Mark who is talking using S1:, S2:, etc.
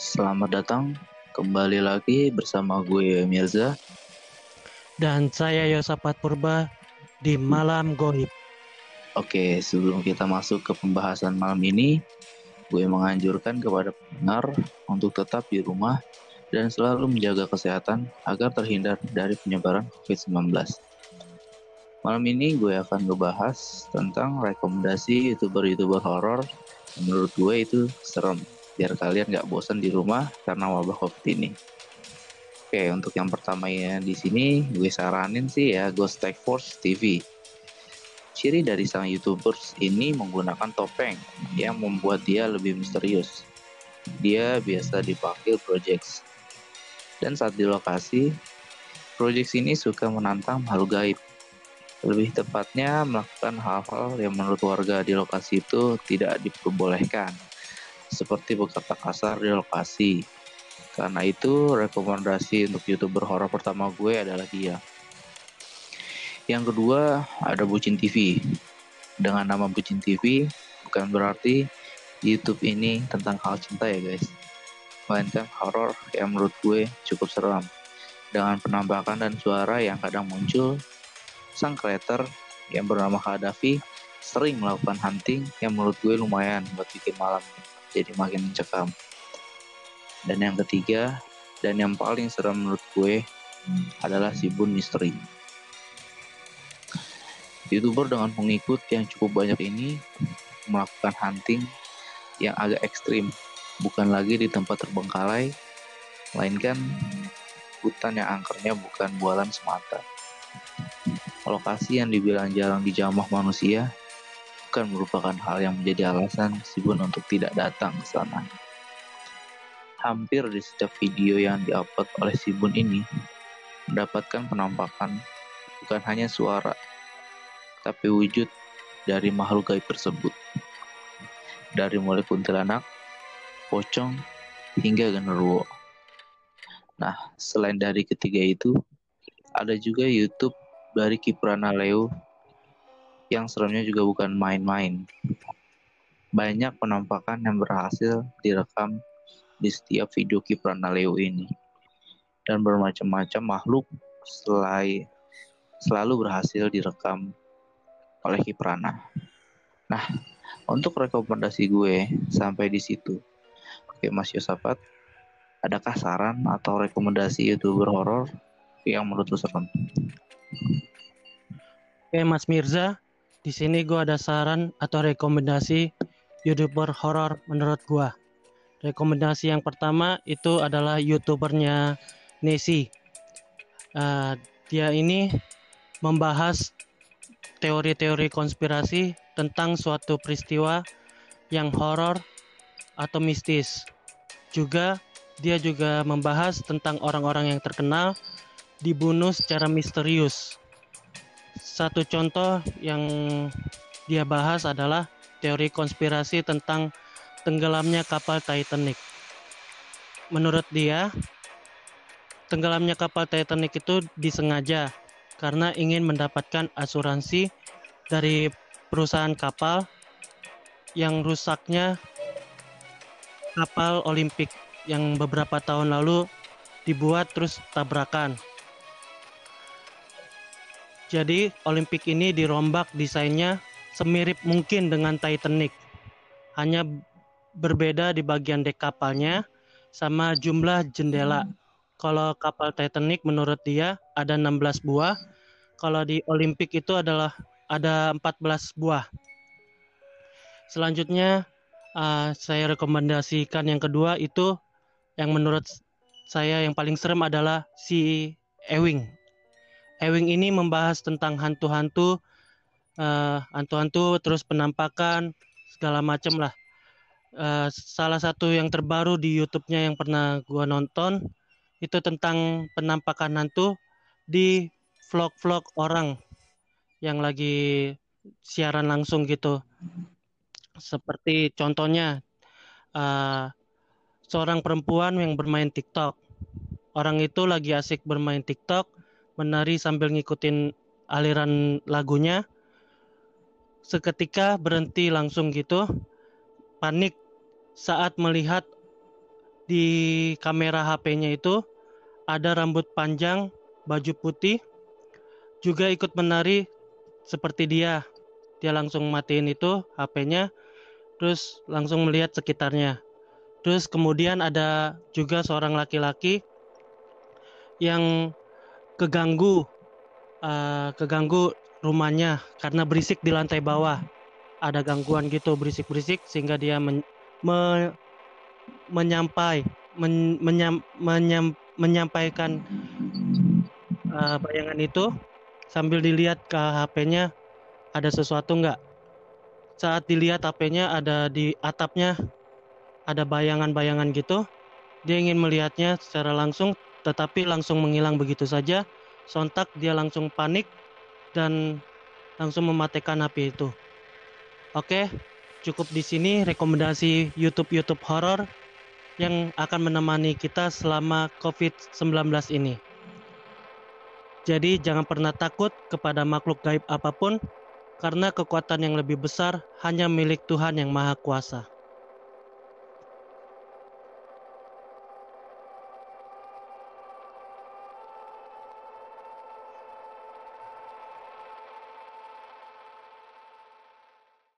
S1: Selamat datang kembali lagi bersama gue Mirza
S2: dan saya Yosapat Purba di Malam Goib.
S1: Oke, sebelum kita masuk ke pembahasan malam ini, gue menganjurkan kepada pendengar untuk tetap di rumah dan selalu menjaga kesehatan agar terhindar dari penyebaran COVID-19. Malam ini gue akan ngebahas tentang rekomendasi youtuber-youtuber horor menurut gue itu serem biar kalian nggak bosan di rumah karena wabah covid ini. Oke, untuk yang pertamanya di sini gue saranin sih ya Ghost Tech Force TV. Ciri dari sang YouTubers ini menggunakan topeng yang membuat dia lebih misterius. Dia biasa dipanggil Projects. Dan saat di lokasi, Projects ini suka menantang makhluk gaib. Lebih tepatnya melakukan hal-hal yang menurut warga di lokasi itu tidak diperbolehkan. Seperti berkata kasar di lokasi. Karena itu rekomendasi untuk youtuber horor pertama gue adalah dia. Yang kedua ada Bucin TV. Dengan nama Bucin TV bukan berarti YouTube ini tentang hal cinta ya guys. Melainkan horor yang menurut gue cukup seram. Dengan penampakan dan suara yang kadang muncul, sang creator yang bernama Kadafi sering melakukan hunting yang menurut gue lumayan buat bikin malam jadi makin mencekam. Dan yang ketiga, dan yang paling seram menurut gue adalah si Bun Misteri. Youtuber dengan pengikut yang cukup banyak ini melakukan hunting yang agak ekstrim, bukan lagi di tempat terbengkalai, melainkan hutan yang angkernya bukan bualan semata. Lokasi yang dibilang jarang dijamah manusia bukan merupakan hal yang menjadi alasan Sibun untuk tidak datang ke sana. Hampir di setiap video yang diupload oleh Sibun ini mendapatkan penampakan bukan hanya suara, tapi wujud dari makhluk gaib tersebut. Dari mulai kuntilanak, pocong, hingga genderuwo. Nah, selain dari ketiga itu, ada juga YouTube dari Kiprana Leo yang seremnya juga bukan main-main. Banyak penampakan yang berhasil direkam di setiap video Kiprana Leo ini. Dan bermacam-macam makhluk selai, selalu berhasil direkam oleh Kiprana. Nah, untuk rekomendasi gue sampai di situ. Oke, Mas Yosafat, adakah saran atau rekomendasi youtuber horor yang menurut lu serem?
S2: Oke, Mas Mirza, di sini gue ada saran atau rekomendasi youtuber horor menurut gue. Rekomendasi yang pertama itu adalah youtubernya Nesi. Uh, dia ini membahas teori-teori konspirasi tentang suatu peristiwa yang horor atau mistis. Juga dia juga membahas tentang orang-orang yang terkenal dibunuh secara misterius. Satu contoh yang dia bahas adalah teori konspirasi tentang tenggelamnya kapal Titanic. Menurut dia, tenggelamnya kapal Titanic itu disengaja karena ingin mendapatkan asuransi dari perusahaan kapal yang rusaknya kapal Olimpik yang beberapa tahun lalu dibuat terus tabrakan. Jadi Olimpik ini dirombak desainnya semirip mungkin dengan Titanic. Hanya berbeda di bagian dek kapalnya sama jumlah jendela. Kalau kapal Titanic menurut dia ada 16 buah. Kalau di Olimpik itu adalah ada 14 buah. Selanjutnya uh, saya rekomendasikan yang kedua itu yang menurut saya yang paling serem adalah si Ewing. Ewing ini membahas tentang hantu-hantu, uh, hantu-hantu, terus penampakan segala macam lah. Uh, salah satu yang terbaru di YouTube-nya yang pernah gua nonton itu tentang penampakan hantu di vlog-vlog orang yang lagi siaran langsung gitu. Seperti contohnya uh, seorang perempuan yang bermain TikTok. Orang itu lagi asik bermain TikTok, menari sambil ngikutin aliran lagunya. Seketika berhenti langsung gitu, panik saat melihat di kamera HP-nya itu ada rambut panjang, baju putih, juga ikut menari seperti dia. Dia langsung matiin itu HP-nya, terus langsung melihat sekitarnya. Terus kemudian ada juga seorang laki-laki yang keganggu, uh, keganggu rumahnya karena berisik di lantai bawah. Ada gangguan gitu berisik-berisik sehingga dia men, me, menyampai men, menyam, menyam, menyampaikan uh, bayangan itu sambil dilihat ke HP-nya ada sesuatu nggak. Saat dilihat HP-nya ada di atapnya ada bayangan-bayangan gitu. Dia ingin melihatnya secara langsung tetapi langsung menghilang begitu saja. Sontak dia langsung panik dan langsung mematikan HP itu. Oke, cukup di sini rekomendasi YouTube-YouTube horor yang akan menemani kita selama COVID-19 ini. Jadi jangan pernah takut kepada makhluk gaib apa pun karena kekuatan yang lebih besar hanya milik Tuhan yang Maha Kuasa.